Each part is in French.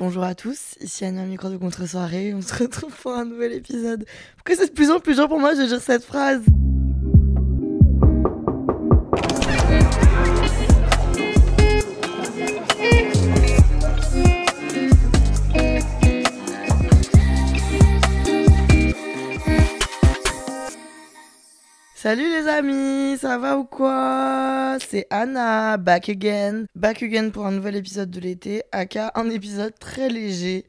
Bonjour à tous, ici Anna Micro de Contre-soirée. On se retrouve pour un nouvel épisode. Pourquoi c'est de plus en plus dur pour moi de dire cette phrase Salut les amis, ça va ou quoi? C'est Anna, back again. Back again pour un nouvel épisode de l'été, aka un épisode très léger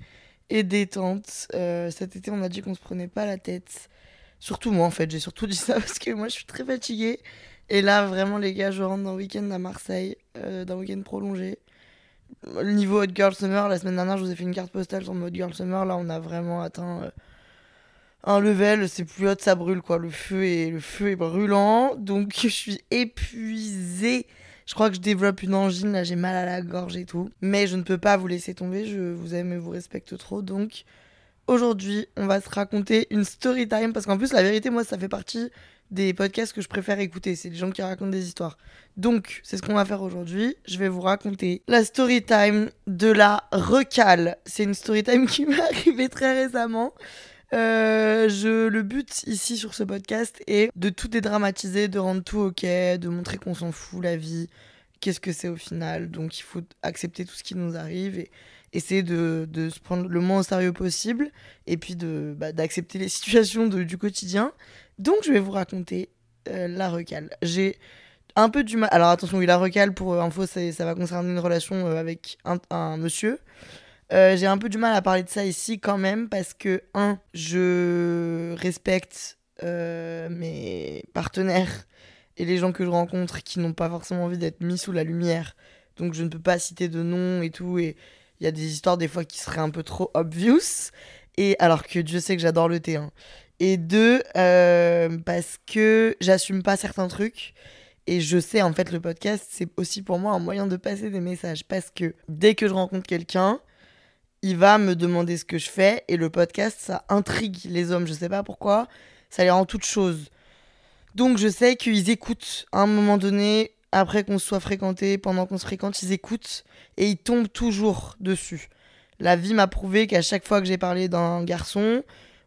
et détente. Euh, cet été, on a dit qu'on se prenait pas la tête. Surtout moi en fait, j'ai surtout dit ça parce que moi je suis très fatiguée. Et là, vraiment, les gars, je rentre d'un week-end à Marseille, euh, d'un week-end prolongé. Le niveau Hot Girl Summer, la semaine dernière, je vous ai fait une carte postale sur le Hot Girl Summer. Là, on a vraiment atteint. Euh, un level, c'est plus haut, ça brûle quoi. Le feu est, le feu est brûlant, donc je suis épuisée. Je crois que je développe une angine, là j'ai mal à la gorge et tout. Mais je ne peux pas vous laisser tomber, je vous aime et vous respecte trop. Donc aujourd'hui, on va se raconter une story time. Parce qu'en plus, la vérité, moi, ça fait partie des podcasts que je préfère écouter. C'est les gens qui racontent des histoires. Donc, c'est ce qu'on va faire aujourd'hui. Je vais vous raconter la story time de la recale. C'est une story time qui m'est arrivée très récemment. Euh, je, le but ici sur ce podcast est de tout dédramatiser, de rendre tout ok, de montrer qu'on s'en fout la vie, qu'est-ce que c'est au final. Donc il faut accepter tout ce qui nous arrive et essayer de, de se prendre le moins au sérieux possible et puis bah, d'accepter les situations du quotidien. Donc je vais vous raconter euh, la recale. J'ai un peu du mal. Alors attention, oui, la recale pour info, ça, va concerner une relation euh, avec un monsieur. Euh, j'ai un peu du mal à parler de ça ici quand même parce que, un, je respecte euh, mes partenaires et les gens que je rencontre qui n'ont pas forcément envie d'être mis sous la lumière. Donc je ne peux pas citer de nom et tout. Et il y a des histoires des fois qui seraient un peu trop obvious. Et alors que Dieu sait que j'adore le thé. Hein. Et deux, euh, parce que j'assume pas certains trucs. Et je sais, en fait, le podcast, c'est aussi pour moi un moyen de passer des messages. Parce que dès que je rencontre quelqu'un, il va me demander ce que je fais et le podcast, ça intrigue les hommes. Je sais pas pourquoi, ça les rend toutes choses. Donc je sais qu'ils écoutent à un moment donné, après qu'on se soit fréquenté, pendant qu'on se fréquente, ils écoutent et ils tombent toujours dessus. La vie m'a prouvé qu'à chaque fois que j'ai parlé d'un garçon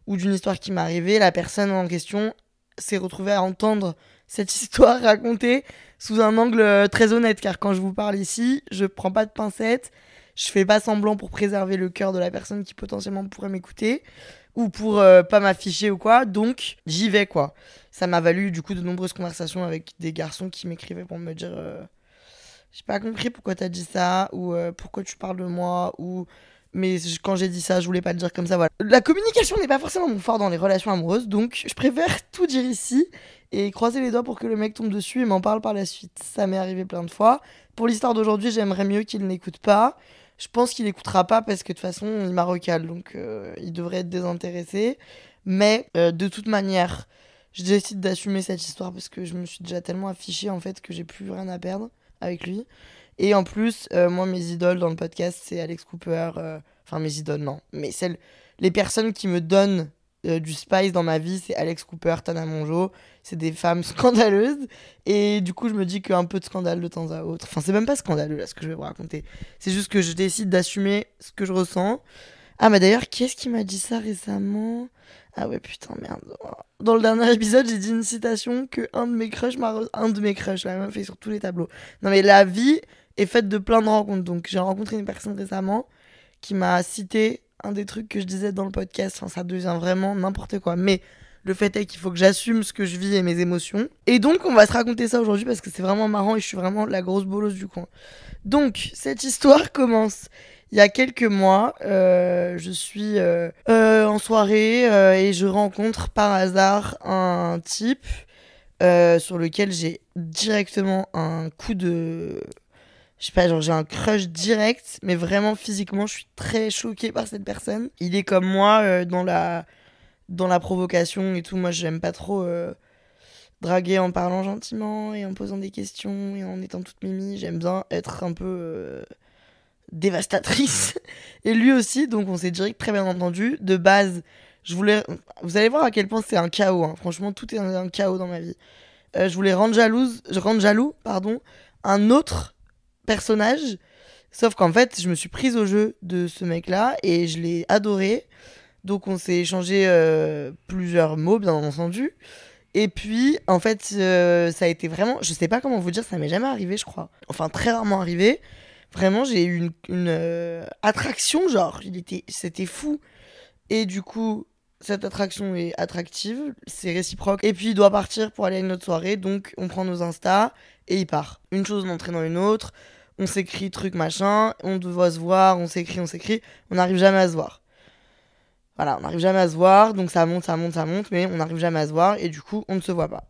ou d'une histoire qui m'est arrivée, la personne en question s'est retrouvée à entendre cette histoire racontée sous un angle euh, très honnête. Car quand je vous parle ici, je prends pas de pincettes je fais pas semblant pour préserver le cœur de la personne qui potentiellement pourrait m'écouter ou pour euh, pas m'afficher ou quoi. Donc j'y vais quoi. Ça m'a valu du coup de nombreuses conversations avec des garçons qui m'écrivaient pour me dire euh, j'ai pas compris pourquoi t'as dit ça ou euh, pourquoi tu parles de moi ou mais quand j'ai dit ça, je voulais pas le dire comme ça. Voilà. La communication n'est pas forcément mon fort dans les relations amoureuses, donc je préfère tout dire ici et croiser les doigts pour que le mec tombe dessus et m'en parle par la suite. Ça m'est arrivé plein de fois. Pour l'histoire d'aujourd'hui, j'aimerais mieux qu'il n'écoute pas. Je pense qu'il écoutera pas parce que de toute façon, il m'a recalé, donc euh, il devrait être désintéressé. Mais euh, de toute manière, je décide d'assumer cette histoire parce que je me suis déjà tellement affiché en fait que j'ai plus rien à perdre avec lui. Et en plus, euh, moi, mes idoles dans le podcast, c'est Alex Cooper. Enfin, mes idoles, non. Mais celles, les personnes qui me donnent euh, du spice dans ma vie, c'est Alex Cooper, Tana Mongeau. C'est des femmes scandaleuses. Et du coup, je me dis qu'un peu de scandale de temps à autre. Enfin, c'est même pas scandaleux là ce que je vais vous raconter. C'est juste que je décide d'assumer ce que je ressens. Ah, mais d'ailleurs, quest ce qui m'a dit ça récemment? Ah ouais, putain, merde. Dans le dernier épisode, j'ai dit une citation que un de mes crushs m'a. Un de mes crushs, la même fait sur tous les tableaux. Non, mais la vie est faite de plein de rencontres. Donc, j'ai rencontré une personne récemment qui m'a cité un des trucs que je disais dans le podcast. Ça devient vraiment n'importe quoi. Mais le fait est qu'il faut que j'assume ce que je vis et mes émotions. Et donc, on va se raconter ça aujourd'hui parce que c'est vraiment marrant et je suis vraiment la grosse bolosse du coin. Donc, cette histoire commence il y a quelques mois. Euh, je suis euh, euh, en soirée et je rencontre par hasard un type sur lequel j'ai directement un coup de je sais pas, genre j'ai un crush direct, mais vraiment physiquement, je suis très choquée par cette personne. Il est comme moi euh, dans la dans la provocation et tout. Moi, j'aime pas trop euh, draguer en parlant gentiment et en posant des questions et en étant toute mimi. J'aime bien être un peu euh, dévastatrice. et lui aussi, donc on s'est direct très bien entendu. De base, je voulais. Vous allez voir à quel point c'est un chaos. Hein. Franchement, tout est un, un, chaos dans ma vie. je voulais rendre jalouse, rendre jaloux, pardon, un autre personnage Sauf qu'en fait, je me suis prise au jeu de ce mec-là et je l'ai adoré. Donc on s'est échangé euh, plusieurs mots, bien entendu. Et puis, en fait, euh, ça a été vraiment. Je sais pas comment vous dire, ça m'est jamais arrivé, je crois. Enfin, très rarement arrivé. Vraiment, j'ai eu une, euh, attraction, genre, il était, c'était fou. Et du coup, cette attraction est attractive, c'est réciproque. Et puis, il doit partir pour aller à une autre soirée, donc on prend nos Insta et il part. Une chose dans une autre on s'écrit truc machin, on doit se voir, on s'écrit, on s'écrit, on n'arrive jamais à se voir. Voilà, on n'arrive jamais à se voir, donc ça monte, ça monte, ça monte, mais on n'arrive jamais à se voir et du coup on ne se voit pas.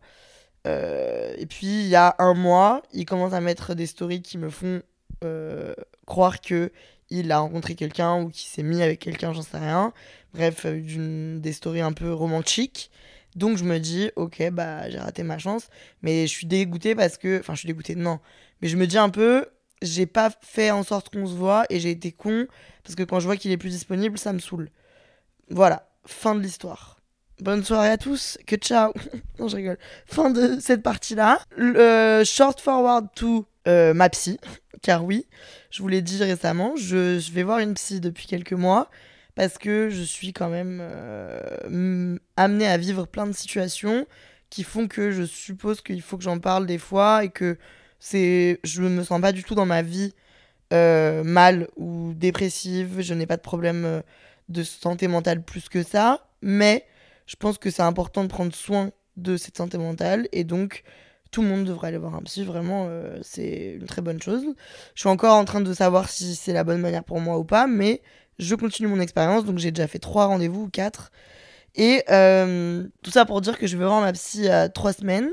Euh, et puis il y a un mois, il commence à mettre des stories qui me font euh, croire que il a rencontré quelqu'un ou qu'il s'est mis avec quelqu'un, j'en sais rien. Bref, euh, des stories un peu romantiques. Donc je me dis, ok, bah j'ai raté ma chance, mais je suis dégoûtée parce que, enfin je suis dégoûtée, non, mais je me dis un peu, j'ai pas fait en sorte qu'on se voit et j'ai été con parce que quand je vois qu'il est plus disponible, ça me saoule. Voilà, fin de l'histoire. Bonne soirée à tous, que ciao. non, je rigole. Fin de cette partie-là. Euh, short forward to euh, ma psy, car oui, je vous l'ai dit récemment, je, je, vais voir une psy depuis quelques mois parce que je suis quand même euh, amenée à vivre plein de situations qui font que je suppose qu'il faut que j'en parle des fois et que c'est, je me sens pas du tout dans ma vie euh, mal ou dépressive. Je n'ai pas de problème euh, de santé mentale plus que ça. Mais je pense que c'est important de prendre soin de cette santé mentale. Et donc, tout le monde devrait aller voir un psy. Vraiment, euh, c'est une très bonne chose. Je suis encore en train de savoir si c'est la bonne manière pour moi ou pas. Mais je continue mon expérience. Donc, j'ai déjà fait trois rendez-vous ou quatre. Et tout ça pour dire que je vais voir ma psy à trois semaines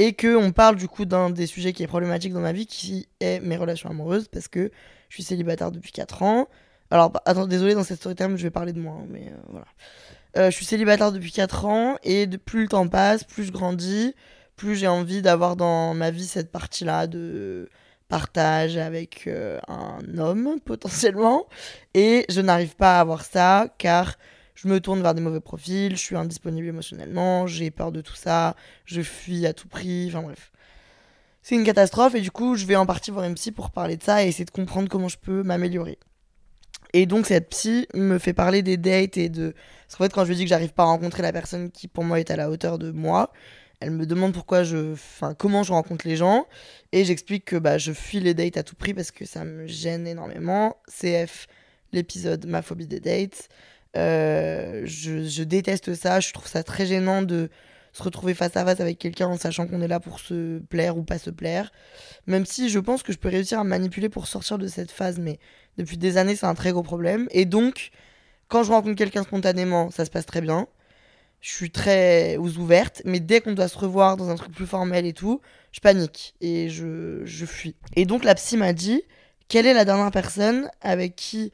et que on parle du coup d'un des sujets qui est problématique dans ma vie qui est mes relations amoureuses parce que je suis célibataire depuis 4 ans. Alors bah, attends, désolé dans cette story time, je vais parler de moi hein, mais euh, voilà. Euh, je suis célibataire depuis 4 ans et plus le temps passe, plus je grandis, plus j'ai envie d'avoir dans ma vie cette partie-là de partage avec euh, un homme potentiellement et je n'arrive pas à avoir ça car je me tourne vers des mauvais profils, je suis indisponible émotionnellement, j'ai peur de tout ça, je fuis à tout prix, enfin bref. C'est une catastrophe et du coup, je vais en partie voir une psy pour parler de ça et essayer de comprendre comment je peux m'améliorer. Et donc, cette psy me fait parler des dates et de. Parce qu'en fait, quand je lui dis que j'arrive pas à rencontrer la personne qui pour moi est à la hauteur de moi, elle me demande pourquoi je. Enfin, comment je rencontre les gens. Et j'explique que bah, je fuis les dates à tout prix parce que ça me gêne énormément. CF, l'épisode Ma phobie des dates. Euh, je, déteste ça, je trouve ça très gênant de se retrouver face à face avec quelqu'un en sachant qu'on est là pour se plaire ou pas se plaire. Même si je pense que je peux réussir à manipuler pour sortir de cette phase, mais depuis des années c'est un très gros problème. Et donc, quand je rencontre quelqu'un spontanément, ça se passe très bien. Je suis très ouverte, mais dès qu'on doit se revoir dans un truc plus formel et tout, je panique et je, je fuis. Et donc la psy m'a dit, quelle est la dernière personne avec qui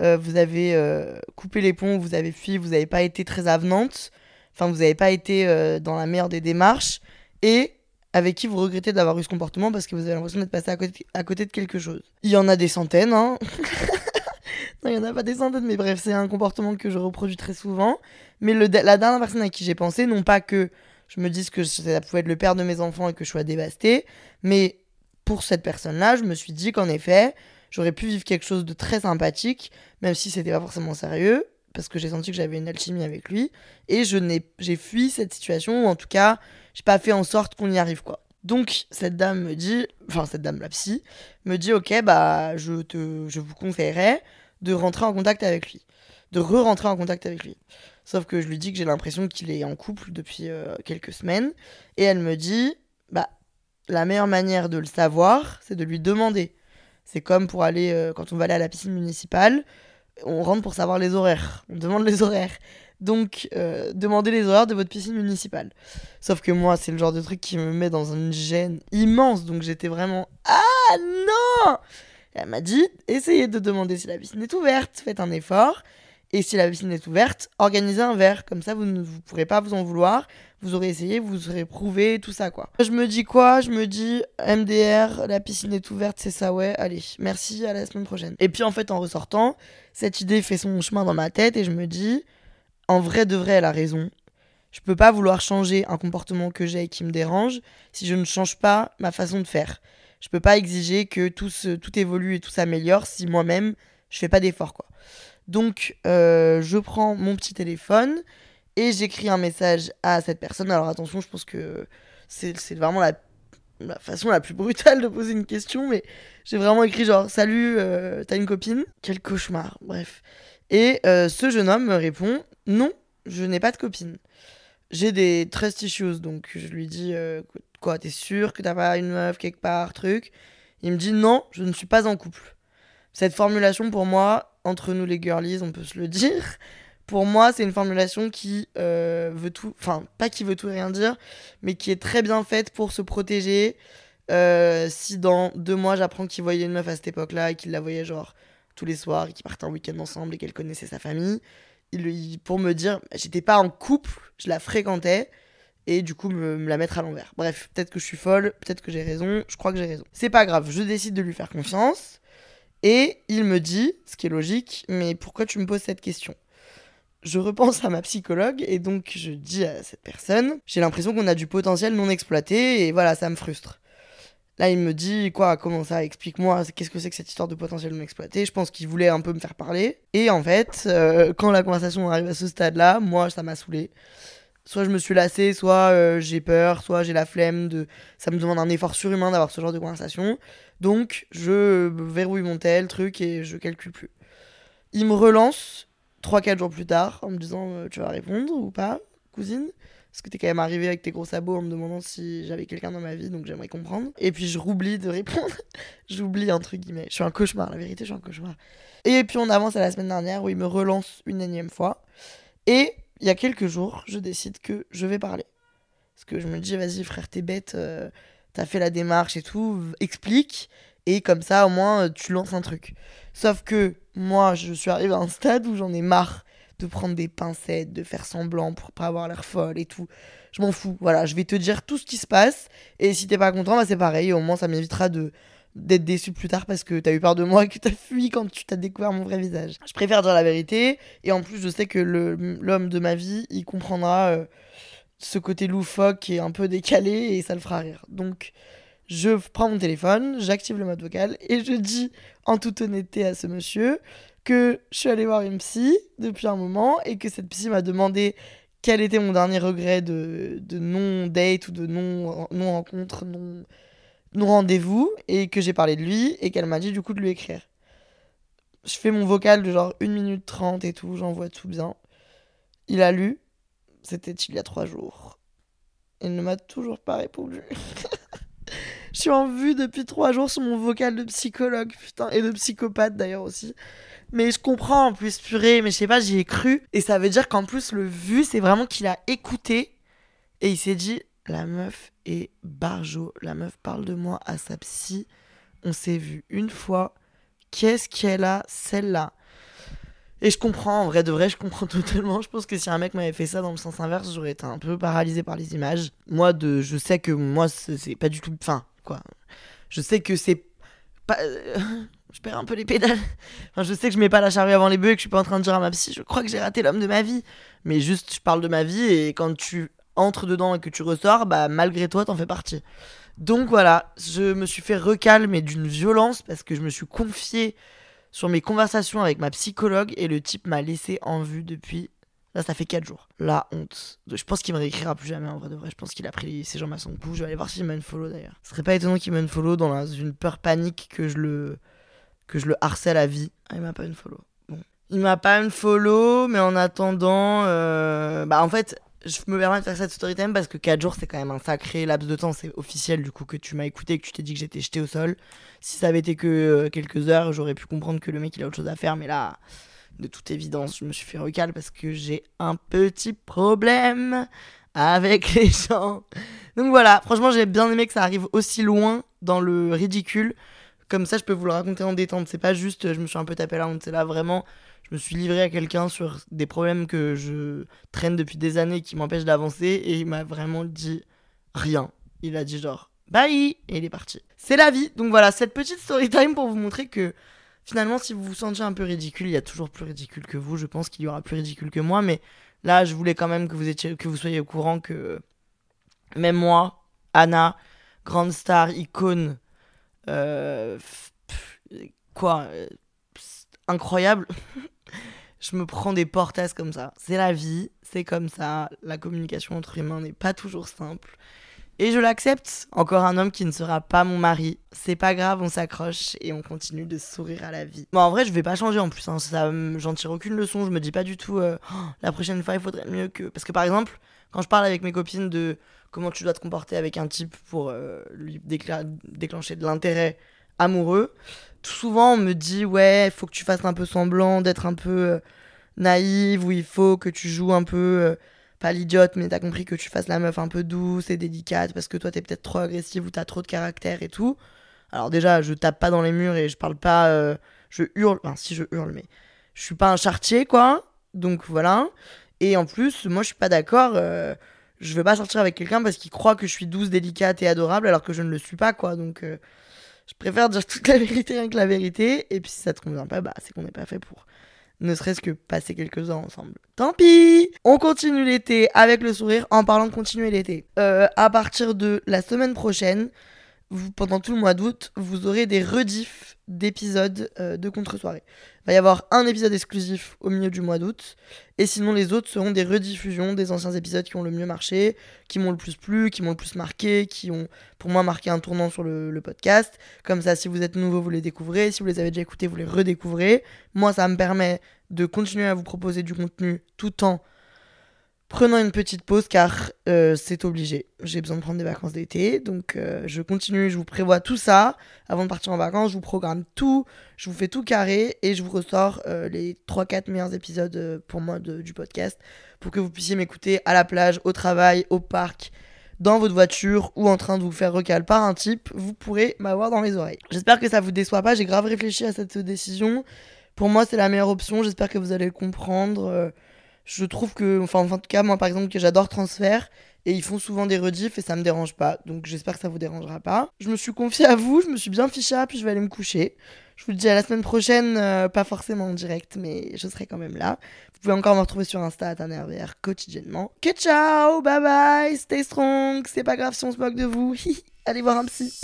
euh, vous avez euh, coupé les ponts, vous avez fui, vous n'avez pas été très avenante, enfin vous n'avez pas été euh, dans la meilleure des démarches, et avec qui vous regrettez d'avoir eu ce comportement parce que vous avez l'impression d'être passé à côté, de quelque chose. Il y en a des centaines, hein. non, il n'y en a pas des centaines, mais bref, c'est un comportement que je reproduis très souvent. Mais la dernière personne à qui j'ai pensé, non pas que je me dise que ça pouvait être le père de mes enfants et que je sois dévastée, mais pour cette personne-là, je me suis dit qu'en effet, j'aurais pu vivre quelque chose de très sympathique, même si c'était pas forcément sérieux, parce que j'ai senti que j'avais une alchimie avec lui, et je n'ai, j'ai fui cette situation, ou en tout cas, j'ai pas fait en sorte qu'on y arrive, quoi. Donc, cette dame me dit, enfin, cette dame, la psy, me dit, ok, bah, je, te, je vous conseillerais de rentrer en contact avec lui, de re-rentrer en contact avec lui. Sauf que je lui dis que j'ai l'impression qu'il est en couple depuis euh, quelques semaines, et elle me dit, bah, la meilleure manière de le savoir, c'est de lui demander. C'est comme pour aller, euh, quand on va aller à la piscine municipale, on rentre pour savoir les horaires. On demande les horaires. Donc, euh, demandez les horaires de votre piscine municipale. Sauf que moi, c'est le genre de truc qui me met dans une gêne immense. Donc, j'étais vraiment Ah non Elle m'a dit essayez de demander si la piscine est ouverte, faites un effort. Et si la piscine est ouverte, organisez un verre. Comme ça, vous ne vous pourrez pas vous en vouloir. Vous aurez essayé, vous aurez prouvé, tout ça, quoi. Je me dis quoi? Je me dis MDR, la piscine est ouverte, c'est ça, ouais. Allez, merci, à la semaine prochaine. Et puis, en fait, en ressortant, cette idée fait son chemin dans ma tête et je me dis, en vrai de vrai, elle a raison. Je peux pas vouloir changer un comportement que j'ai et qui me dérange si je ne change pas ma façon de faire. Je peux pas exiger que tout, tout évolue et tout s'améliore si moi-même je fais pas d'effort, quoi. Donc, euh, je prends mon petit téléphone et j'écris un message à cette personne. Alors, attention, je pense que c'est vraiment la, façon la plus brutale de poser une question, mais j'ai vraiment écrit genre Salut, euh, t'as une copine? Quel cauchemar, bref. Et euh, ce jeune homme me répond Non, je n'ai pas de copine. J'ai des trust issues, donc je lui dis Quoi, t'es sûr que t'as pas une meuf quelque part, truc? Il me dit Non, je ne suis pas en couple. Cette formulation, pour moi, entre nous les girlies, on peut se le dire. Pour moi, c'est une formulation qui euh, veut tout, enfin, pas qui veut tout rien dire, mais qui est très bien faite pour se protéger. Euh, si dans deux mois, j'apprends qu'il voyait une meuf à cette époque-là et qu'il la voyait genre tous les soirs et qu'ils partaient en week-end ensemble et qu'elle connaissait sa famille, il, pour me dire, j'étais pas en couple, je la fréquentais et du coup me, me la mettre à l'envers. Bref, peut-être que je suis folle, peut-être que j'ai raison, je crois que j'ai raison. C'est pas grave, je décide de lui faire confiance. Et il me dit, ce qui est logique, mais pourquoi tu me poses cette question? Je repense à ma psychologue et donc je dis à cette personne, j'ai l'impression qu'on a du potentiel non exploité et voilà, ça me frustre. Là, il me dit quoi, comment ça, explique-moi, qu'est-ce que c'est que cette histoire de potentiel non exploité? Je pense qu'il voulait un peu me faire parler. Et en fait, euh, quand la conversation arrive à ce stade-là, moi, ça m'a saoulé. Soit je me suis lassé, soit euh, j'ai peur, soit j'ai la flemme de. Ça me demande un effort surhumain d'avoir ce genre de conversation. Donc, je verrouille mon tel, truc, et je calcule plus. Il me relance 3-4 jours plus tard en me disant euh, Tu vas répondre ou pas, cousine? Parce que t'es quand même arrivé avec tes gros sabots en me demandant si j'avais quelqu'un dans ma vie, donc j'aimerais comprendre. Et puis je roublie de répondre. J'oublie, entre guillemets. Je suis un cauchemar, la vérité, je suis un cauchemar. Et puis on avance à la semaine dernière où il me relance une énième fois. Et il y a quelques jours, je décide que je vais parler. Parce que je me dis Vas-y, frère, t'es bête. Euh, t'as fait la démarche et tout, explique, et comme ça, au moins, tu lances un truc. Sauf que moi, je suis arrivée à un stade où j'en ai marre de prendre des pincettes, de faire semblant pour pas avoir l'air folle et tout. Je m'en fous. Voilà, je vais te dire tout ce qui se passe. Et si t'es pas content, bah c'est pareil. Au moins, ça m'évitera de d'être déçu plus tard parce que t'as eu peur de moi et que t'as fui quand tu t'as découvert mon vrai visage. Je préfère dire la vérité. Et en plus, je sais que l'homme de ma vie, il comprendra. Euh, ce côté loufoque qui est un peu décalé et ça le fera rire. Donc je prends mon téléphone, j'active le mode vocal et je dis en toute honnêteté à ce monsieur que je suis allée voir une psy depuis un moment et que cette psy m'a demandé quel était mon dernier regret de, de non-date ou de non-rencontre, non, non rendez-vous et que j'ai parlé de lui et qu'elle m'a dit du coup de lui écrire. Je fais mon vocal de genre 1 minute 30 et tout, j'envoie tout bien. Il a lu, c'était il y a trois jours. Il ne m'a toujours pas répondu. Je suis en vue depuis trois jours sur mon vocal de psychologue, putain, et de psychopathe d'ailleurs aussi. Mais je comprends en plus, purée, mais je sais pas, j'y ai cru. Et ça veut dire qu'en plus, le vu, c'est vraiment qu'il a écouté et il s'est dit la meuf est barjo, la meuf parle de moi à sa psy. On s'est vu une fois. Qu'est-ce qu'elle a, celle-là? Et je comprends, en vrai de vrai, je comprends totalement. Je pense que si un mec m'avait fait ça dans le sens inverse, j'aurais été un peu paralysé par les images. Moi, de, je sais que moi, c'est pas du tout. Enfin, quoi. Je sais que c'est pas. Euh, je perds un peu les pédales. Enfin, je sais que je mets pas la charrue avant les bœufs et que je suis pas en train de dire à ma psy, je crois que j'ai raté l'homme de ma vie. Mais juste, je parle de ma vie et quand tu entres dedans et que tu ressors, bah, malgré toi, t'en fais partie. Donc voilà, je me suis fait recalmer d'une violence parce que je me suis confié sur mes conversations avec ma psychologue et le type m'a laissé en vue depuis. Là, ça fait 4 jours. La honte. Je pense qu'il me réécrira plus jamais en vrai de vrai. Je pense qu'il a pris ses jambes à son cou. Je vais aller voir s'il follow d'ailleurs. Ce serait pas étonnant qu'il follow dans une peur panique que je le que je le harcèle à vie. Ah, il m'a pas follow. Bon. Il m'a pas follow, mais en attendant, euh, bah en fait, je me permets de faire cette story time parce que 4 jours c'est quand même un sacré laps de temps, c'est officiel du coup que tu m'as écouté que tu t'es dit que j'étais jeté au sol. Si ça avait été que euh, quelques heures, j'aurais pu comprendre que le mec il a autre chose à faire, mais là, de toute évidence, je me suis fait recal parce que j'ai un petit problème avec les gens. Donc voilà, franchement j'ai bien aimé que ça arrive aussi loin dans le ridicule. Comme ça je peux vous le raconter en détente, c'est pas juste je me suis un peu tapé la honte, c'est là vraiment je me suis livré à quelqu'un sur des problèmes que je traîne depuis des années qui m'empêchent d'avancer et il m'a vraiment dit rien. Il a dit genre bye et il est parti. C'est la vie. Donc voilà, cette petite story time pour vous montrer que finalement si vous vous sentez un peu ridicule, il y a toujours plus ridicule que vous. Je pense qu'il y aura plus ridicule que moi, mais là je voulais quand même que vous étiez que vous soyez au courant que même moi, Anna, grande star, icône Euh, quoi euh, Incroyable. je me prends des portasses comme ça. C'est la vie, c'est comme ça. La communication entre humains n'est pas toujours simple. Et je l'accepte. Encore un homme qui ne sera pas mon mari. C'est pas grave, on s'accroche et on continue de sourire à la vie. Bon, en vrai, je vais pas changer en plus. Hein. Ça, j'en tire aucune leçon. Je me dis pas du tout, euh, oh, la prochaine fois, il faudrait mieux que. Parce que par exemple, quand je parle avec mes copines de comment tu dois te comporter avec un type pour euh, lui déclencher de l'intérêt amoureux, souvent on me dit, ouais, il faut que tu fasses un peu semblant d'être un peu euh, naïve ou il faut que tu joues un peu pas l'idiote, mais t'as compris que tu fasses la meuf un peu douce et délicate parce que toi t'es peut-être trop agressive ou t'as trop de caractère et tout. Alors déjà, je tape pas dans les murs et je parle pas, euh, je hurle, enfin si je hurle, mais je suis pas un chartier quoi. Donc voilà. Et en plus, moi je suis pas d'accord. Euh, je veux pas sortir avec quelqu'un parce qu'il croit que je suis douce, délicate et adorable alors que je ne le suis pas quoi. Donc euh, je préfère dire toute la vérité rien que la vérité. Et puis si ça te convient pas, bah c'est qu'on n'est pas fait pour ne serait-ce que passer quelques ans ensemble. Tant pis On continue l'été avec le sourire en parlant de continuer l'été. Euh, à partir de la semaine prochaine, pendant tout le mois d'août, vous aurez des rediffs d'épisodes euh, de contre-soirée. Il va y avoir un épisode exclusif au milieu du mois d'août, et sinon les autres seront des rediffusions des anciens épisodes qui ont le mieux marché, qui m'ont le plus plu, qui m'ont le plus marqué, qui ont pour moi marqué un tournant sur le, le, podcast. Comme ça, si vous êtes nouveau, vous les découvrez, si vous les avez déjà écoutés, vous les redécouvrez. Moi, ça me permet de continuer à vous proposer du contenu tout en prenant une petite pause car euh, c'est obligé. J'ai besoin de prendre des vacances d'été, donc euh, je continue, je vous prévois tout ça. Avant de partir en vacances, je vous programme tout, je vous fais tout carré et je vous ressors euh, les 3-4 meilleurs épisodes pour moi du podcast pour que vous puissiez m'écouter à la plage, au travail, au parc, dans votre voiture ou en train de vous faire recal par un type. Vous pourrez m'avoir dans les oreilles. J'espère que ça vous déçoit pas, j'ai grave réfléchi à cette décision. Pour moi, c'est la meilleure option, j'espère que vous allez le comprendre je trouve que, enfin, en tout cas, moi par exemple, que j'adore Transfert et ils font souvent des rediffs et ça me dérange pas. Donc j'espère que ça vous dérangera pas. Je me suis confiée à vous, je me suis bien fichée, puis je vais aller me coucher. Je vous dis à la semaine prochaine, euh, pas forcément en direct, mais je serai quand même là. Vous pouvez encore me retrouver sur Insta TanerVR quotidiennement. Que ciao, bye bye, stay strong, c'est pas grave si on se moque de vous. Allez voir un psy.